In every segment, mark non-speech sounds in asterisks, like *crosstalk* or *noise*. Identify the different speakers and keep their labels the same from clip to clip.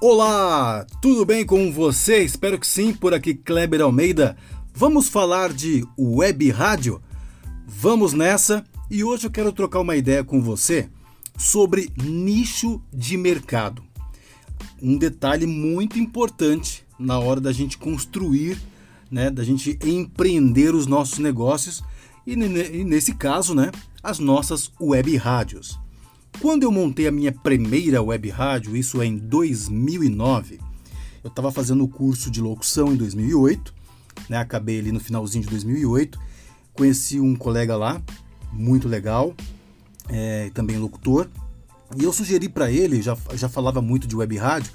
Speaker 1: Olá, tudo bem com você? Espero que sim, por aqui Kleber Almeida. Vamos falar de web rádio? Vamos nessa e hoje eu quero trocar uma ideia com você sobre nicho de mercado. Um detalhe muito importante na hora da gente construir, né, da gente empreender os nossos negócios e, nesse caso, né, as nossas web rádios. Quando eu montei a minha primeira web rádio, isso é em 2009, eu estava fazendo o curso de locução em 2008, né? Acabei ali no finalzinho de 2008, conheci um colega lá, muito legal, é, também locutor, e eu sugeri para ele, já, já falava muito de web rádio,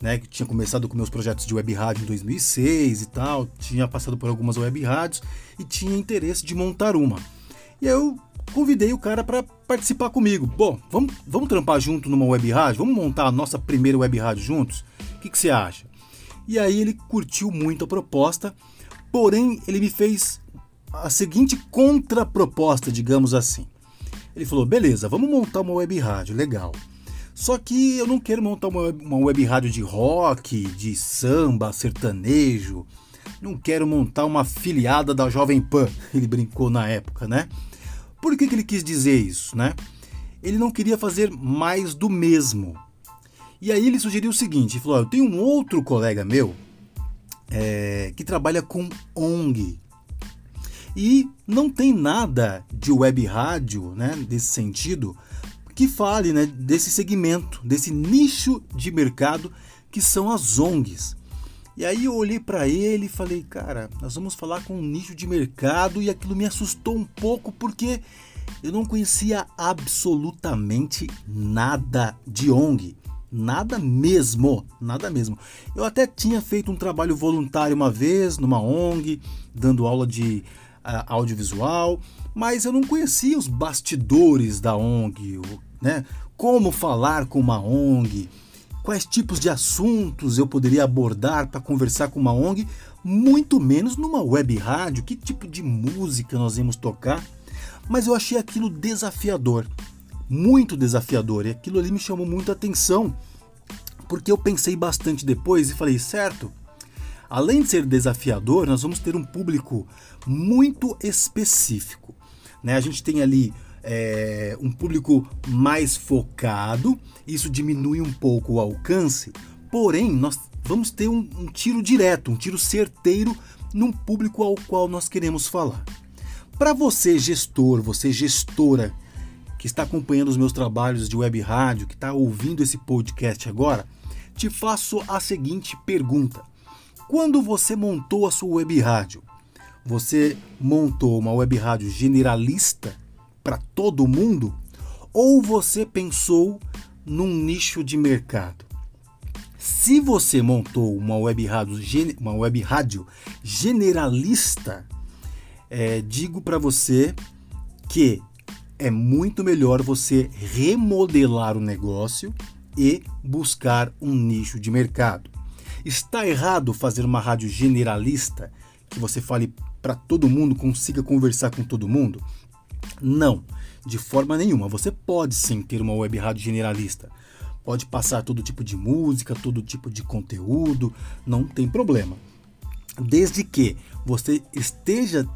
Speaker 1: né, que tinha começado com meus projetos de web rádio em 2006 e tal, tinha passado por algumas web rádios e tinha interesse de montar uma. E eu convidei o cara para participar comigo. Bom, vamos, vamos trampar junto numa web rádio? Vamos montar a nossa primeira web rádio juntos? O que, que você acha? E aí ele curtiu muito a proposta, porém ele me fez a seguinte contraproposta, digamos assim. Ele falou: beleza, vamos montar uma web rádio, legal. Só que eu não quero montar uma uma web rádio de rock, de samba, sertanejo. Não quero montar uma filiada da Jovem Pan. *laughs* Ele brincou na época, né? Por que, que ele quis dizer isso, né? Ele não queria fazer mais do mesmo. E aí ele sugeriu o seguinte: falou, eu tenho um outro colega meu é, que trabalha com ONG. E não tem nada de web rádio, né, desse sentido, que fale né, desse segmento, desse nicho de mercado que são as ONGs. E aí eu olhei para ele e falei, cara, nós vamos falar com um nicho de mercado e aquilo me assustou um pouco porque eu não conhecia absolutamente nada de ONG. Nada mesmo, nada mesmo. Eu até tinha feito um trabalho voluntário uma vez numa ONG, dando aula de uh, audiovisual, mas eu não conhecia os bastidores da ONG, né? Como falar com uma ONG, quais tipos de assuntos eu poderia abordar para conversar com uma ONG, muito menos numa web rádio, que tipo de música nós íamos tocar. Mas eu achei aquilo desafiador, muito desafiador, e aquilo ali me chamou muita atenção, porque eu pensei bastante depois e falei, certo, além de ser desafiador, nós vamos ter um público muito específico. Né? A gente tem ali é, um público mais focado, isso diminui um pouco o alcance, porém nós vamos ter um, um tiro direto, um tiro certeiro num público ao qual nós queremos falar. Para você, gestor, você gestora que está acompanhando os meus trabalhos de web rádio, que está ouvindo esse podcast agora, te faço a seguinte pergunta: quando você montou a sua web rádio, você montou uma web rádio generalista para todo mundo ou você pensou num nicho de mercado? Se você montou uma web rádio, uma web rádio generalista, é, digo para você que é muito melhor você remodelar o negócio e buscar um nicho de mercado. Está errado fazer uma rádio generalista que você fale para todo mundo, consiga conversar com todo mundo? Não, de forma nenhuma. Você pode sim ter uma web rádio generalista. Pode passar todo tipo de música, todo tipo de conteúdo, não tem problema. Desde que você esteja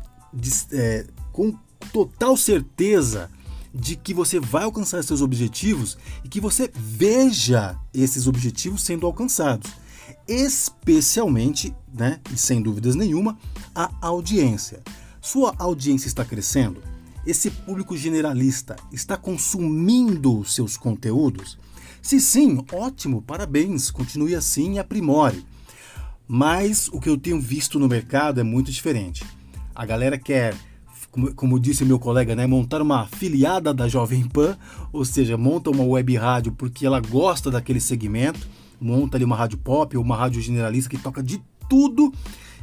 Speaker 1: é, com total certeza de que você vai alcançar seus objetivos e que você veja esses objetivos sendo alcançados. Especialmente, né, e sem dúvidas nenhuma, a audiência. Sua audiência está crescendo? Esse público generalista está consumindo seus conteúdos? Se sim, ótimo, parabéns, continue assim e aprimore. Mas o que eu tenho visto no mercado é muito diferente. A galera quer, como, disse meu colega, né, montar uma afiliada da Jovem Pan, ou seja, monta uma web rádio porque ela gosta daquele segmento, monta ali uma rádio pop ou uma rádio generalista que toca de tudo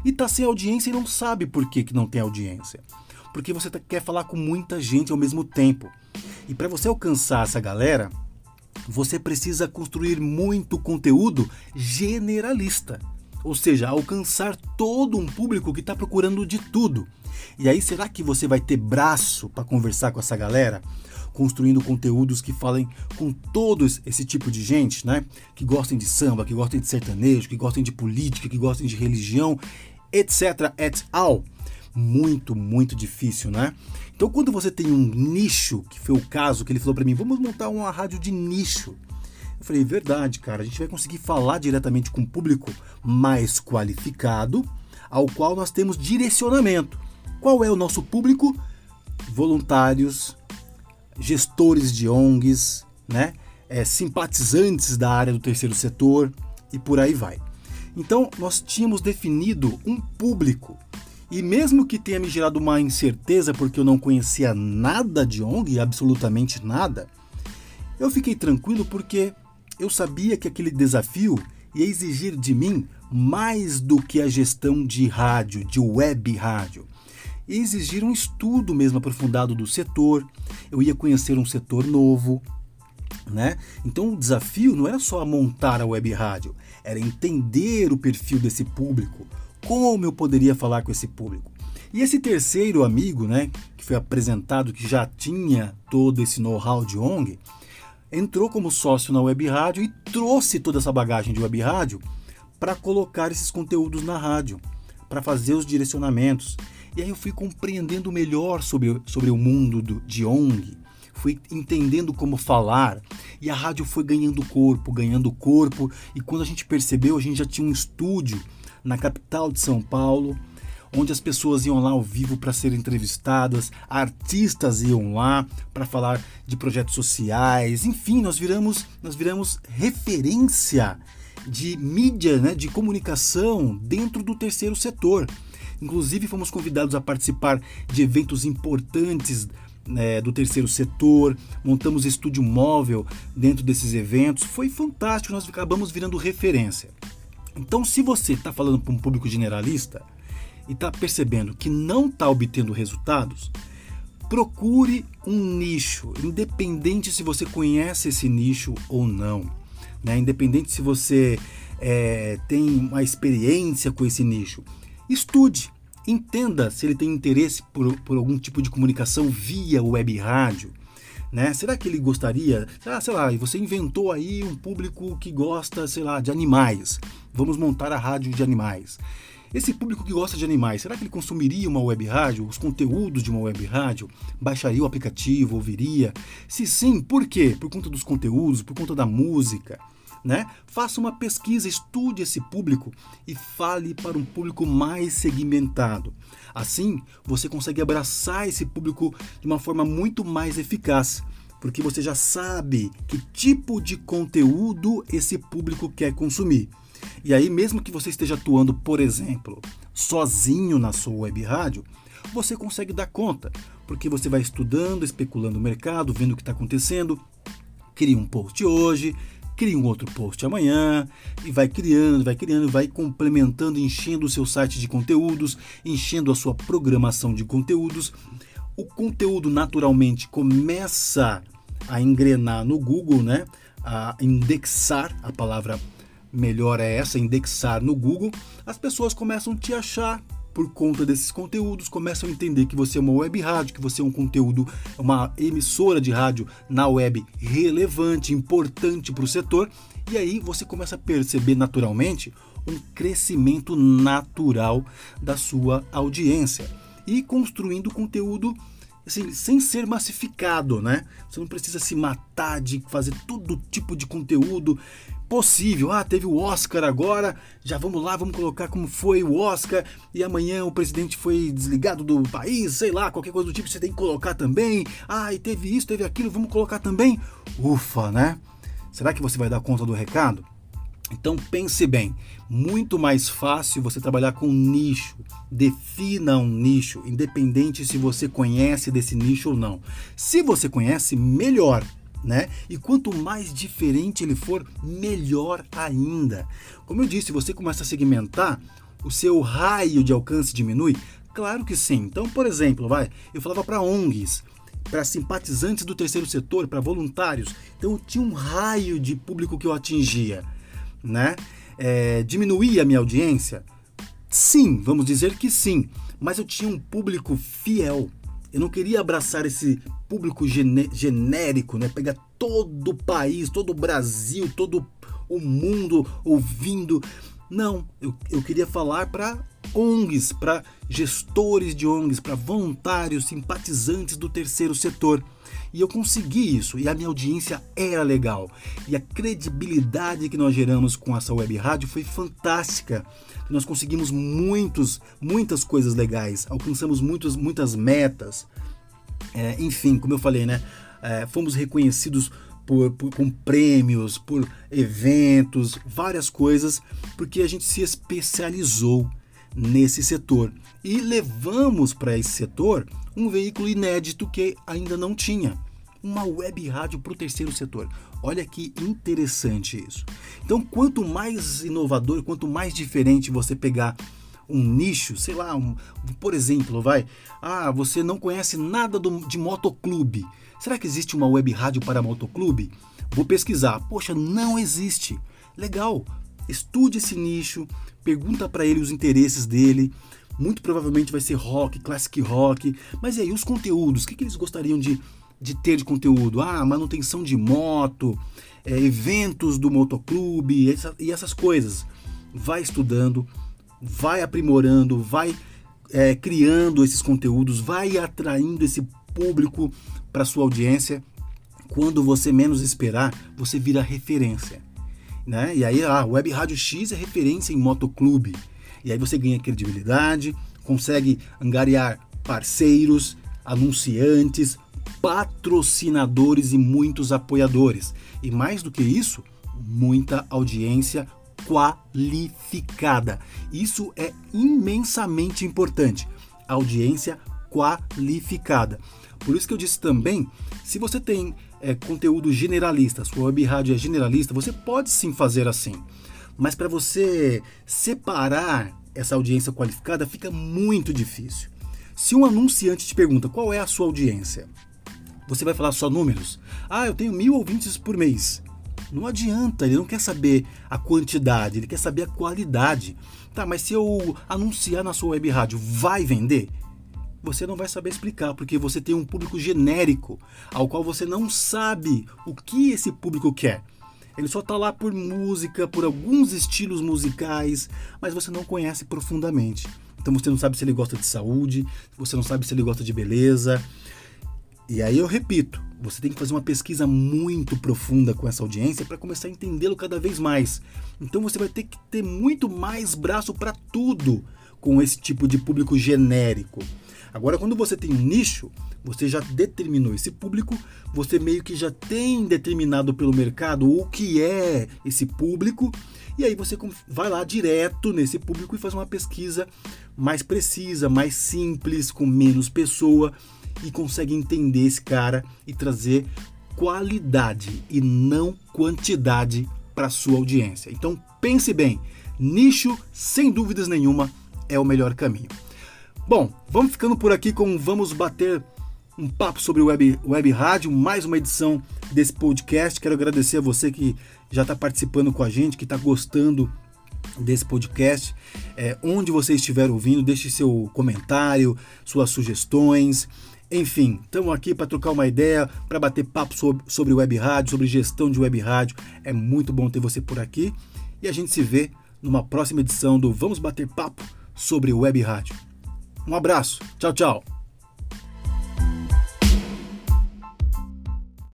Speaker 1: e está sem audiência e não sabe por que, que não tem audiência porque você tá, quer falar com muita gente ao mesmo tempo. E para você alcançar essa galera, você precisa construir muito conteúdo generalista, ou seja, alcançar todo um público que está procurando de tudo. E aí, será que você vai ter braço para conversar com essa galera? Construindo conteúdos que falem com todos esse tipo de gente, né? Que gostem de samba, que gostem de sertanejo, que gostem de política, que gostem de religião, etc. et al. Muito, muito difícil, né? Então, quando você tem um nicho, que foi o caso que ele falou para mim, vamos montar uma rádio de nicho. Eu falei, verdade, cara, a gente vai conseguir falar diretamente com um público mais qualificado, ao qual nós temos direcionamento. Qual é o nosso público? Voluntários, gestores de ONGs, né? É, simpatizantes da área do terceiro setor e por aí vai. Então, nós tínhamos definido um público. E mesmo que tenha me gerado uma incerteza porque eu não conhecia nada de ONG, absolutamente nada, eu fiquei tranquilo porque eu sabia que aquele desafio ia exigir de mim mais do que a gestão de rádio, de web rádio. Ia exigir um estudo mesmo aprofundado do setor, eu ia conhecer um setor novo, né? Então o desafio não era só montar a web rádio, era entender o perfil desse público, como eu poderia falar com esse público. E esse terceiro amigo, né, que foi apresentado, que já tinha todo esse know-how de ONG, entrou como sócio na Web Rádio e trouxe toda essa bagagem de Web Rádio para colocar esses conteúdos na rádio, para fazer os direcionamentos. E aí eu fui compreendendo melhor sobre, sobre o mundo do, de ONG, fui entendendo como falar e a rádio foi ganhando corpo, ganhando corpo. E quando a gente percebeu, a gente já tinha um estúdio na capital de São Paulo onde as pessoas iam lá ao vivo para serem entrevistadas, artistas iam lá para falar de projetos sociais, enfim, nós viramos, nós viramos referência de mídia, né, de comunicação dentro do terceiro setor. Inclusive fomos convidados a participar de eventos importantes né, do terceiro setor, montamos estúdio móvel dentro desses eventos. Foi fantástico, nós acabamos virando referência. Então, se você está falando para um público generalista, e está percebendo que não está obtendo resultados, procure um nicho, independente se você conhece esse nicho ou não, né? independente se você é, tem uma experiência com esse nicho. Estude, entenda se ele tem interesse por, por algum tipo de comunicação via web rádio. Né? Será que ele gostaria? Ah, sei lá, você inventou aí um público que gosta, sei lá, de animais. Vamos montar a rádio de animais. Esse público que gosta de animais, será que ele consumiria uma web rádio, os conteúdos de uma web rádio? Baixaria o aplicativo, ouviria? Se sim, por quê? Por conta dos conteúdos, por conta da música. Né? Faça uma pesquisa, estude esse público e fale para um público mais segmentado. Assim, você consegue abraçar esse público de uma forma muito mais eficaz, porque você já sabe que tipo de conteúdo esse público quer consumir. E aí, mesmo que você esteja atuando, por exemplo, sozinho na sua web rádio, você consegue dar conta, porque você vai estudando, especulando o mercado, vendo o que está acontecendo, cria um post hoje, cria um outro post amanhã e vai criando, vai criando, vai complementando, enchendo o seu site de conteúdos, enchendo a sua programação de conteúdos. O conteúdo naturalmente começa a engrenar no Google, né? A indexar a palavra melhor é essa, indexar no Google, as pessoas começam a te achar por conta desses conteúdos, começam a entender que você é uma web rádio, que você é um conteúdo, uma emissora de rádio na web relevante, importante para o setor, e aí você começa a perceber naturalmente um crescimento natural da sua audiência. E construindo conteúdo assim, sem ser massificado, né? Você não precisa se matar de fazer todo tipo de conteúdo possível. Ah, teve o Oscar agora, já vamos lá, vamos colocar como foi o Oscar e amanhã o presidente foi desligado do país, sei lá, qualquer coisa do tipo, você tem que colocar também. Ah, e teve isso, teve aquilo, vamos colocar também. Ufa, né? Será que você vai dar conta do recado? Então pense bem, muito mais fácil você trabalhar com nicho. Defina um nicho, independente se você conhece desse nicho ou não. Se você conhece, melhor. Né? E quanto mais diferente ele for, melhor ainda. Como eu disse, você começa a segmentar, o seu raio de alcance diminui? Claro que sim. Então, por exemplo, vai, eu falava para ONGs, para simpatizantes do terceiro setor, para voluntários. Então, eu tinha um raio de público que eu atingia né? É, a minha audiência? Sim, vamos dizer que sim, mas eu tinha um público fiel. Eu não queria abraçar esse público genérico, né? Pegar todo o país, todo o Brasil, todo o mundo ouvindo. Não, eu, eu queria falar para ONGs, para gestores de ONGs, para voluntários, simpatizantes do terceiro setor. E eu consegui isso, e a minha audiência era legal. E a credibilidade que nós geramos com essa web rádio foi fantástica. Nós conseguimos muitos, muitas coisas legais, alcançamos muitos, muitas metas. É, enfim, como eu falei, né? É, fomos reconhecidos por, por, com prêmios, por eventos, várias coisas, porque a gente se especializou nesse setor e levamos para esse setor um veículo inédito que ainda não tinha, uma web rádio para o terceiro setor. Olha que interessante isso. Então, quanto mais inovador, quanto mais diferente você pegar um nicho, sei lá, um, por exemplo, vai, ah, você não conhece nada do, de motoclube. Será que existe uma web rádio para motoclube? Vou pesquisar. Poxa, não existe. Legal. Estude esse nicho, pergunta para ele os interesses dele. Muito provavelmente vai ser rock, classic rock. Mas e aí, os conteúdos? O que, que eles gostariam de, de ter de conteúdo? Ah, manutenção de moto, é, eventos do motoclube essa, e essas coisas. Vai estudando, vai aprimorando, vai é, criando esses conteúdos, vai atraindo esse público para sua audiência. Quando você menos esperar, você vira referência. Né? E aí a ah, Web Rádio X é referência em motoclube. E aí você ganha credibilidade, consegue angariar parceiros, anunciantes, patrocinadores e muitos apoiadores. E mais do que isso, muita audiência qualificada. Isso é imensamente importante. Audiência qualificada. Por isso que eu disse também, se você tem é, conteúdo generalista, sua web rádio é generalista, você pode sim fazer assim. Mas para você separar essa audiência qualificada fica muito difícil. Se um anunciante te pergunta qual é a sua audiência, você vai falar só números. Ah, eu tenho mil ouvintes por mês. Não adianta, ele não quer saber a quantidade, ele quer saber a qualidade. Tá, mas se eu anunciar na sua web rádio, vai vender? Você não vai saber explicar, porque você tem um público genérico, ao qual você não sabe o que esse público quer. Ele só está lá por música, por alguns estilos musicais, mas você não conhece profundamente. Então você não sabe se ele gosta de saúde, você não sabe se ele gosta de beleza. E aí eu repito, você tem que fazer uma pesquisa muito profunda com essa audiência para começar a entendê-lo cada vez mais. Então você vai ter que ter muito mais braço para tudo com esse tipo de público genérico. Agora, quando você tem um nicho, você já determinou esse público, você meio que já tem determinado pelo mercado o que é esse público, e aí você vai lá direto nesse público e faz uma pesquisa mais precisa, mais simples, com menos pessoa e consegue entender esse cara e trazer qualidade e não quantidade para sua audiência. Então pense bem, nicho sem dúvidas nenhuma é o melhor caminho. Bom, vamos ficando por aqui com Vamos Bater um papo sobre web, web rádio, mais uma edição desse podcast. Quero agradecer a você que já está participando com a gente, que está gostando desse podcast. É, onde você estiver ouvindo, deixe seu comentário, suas sugestões. Enfim, estamos aqui para trocar uma ideia, para bater papo sobre, sobre web rádio, sobre gestão de web rádio. É muito bom ter você por aqui e a gente se vê numa próxima edição do Vamos Bater Papo sobre web rádio. Um abraço. Tchau, tchau.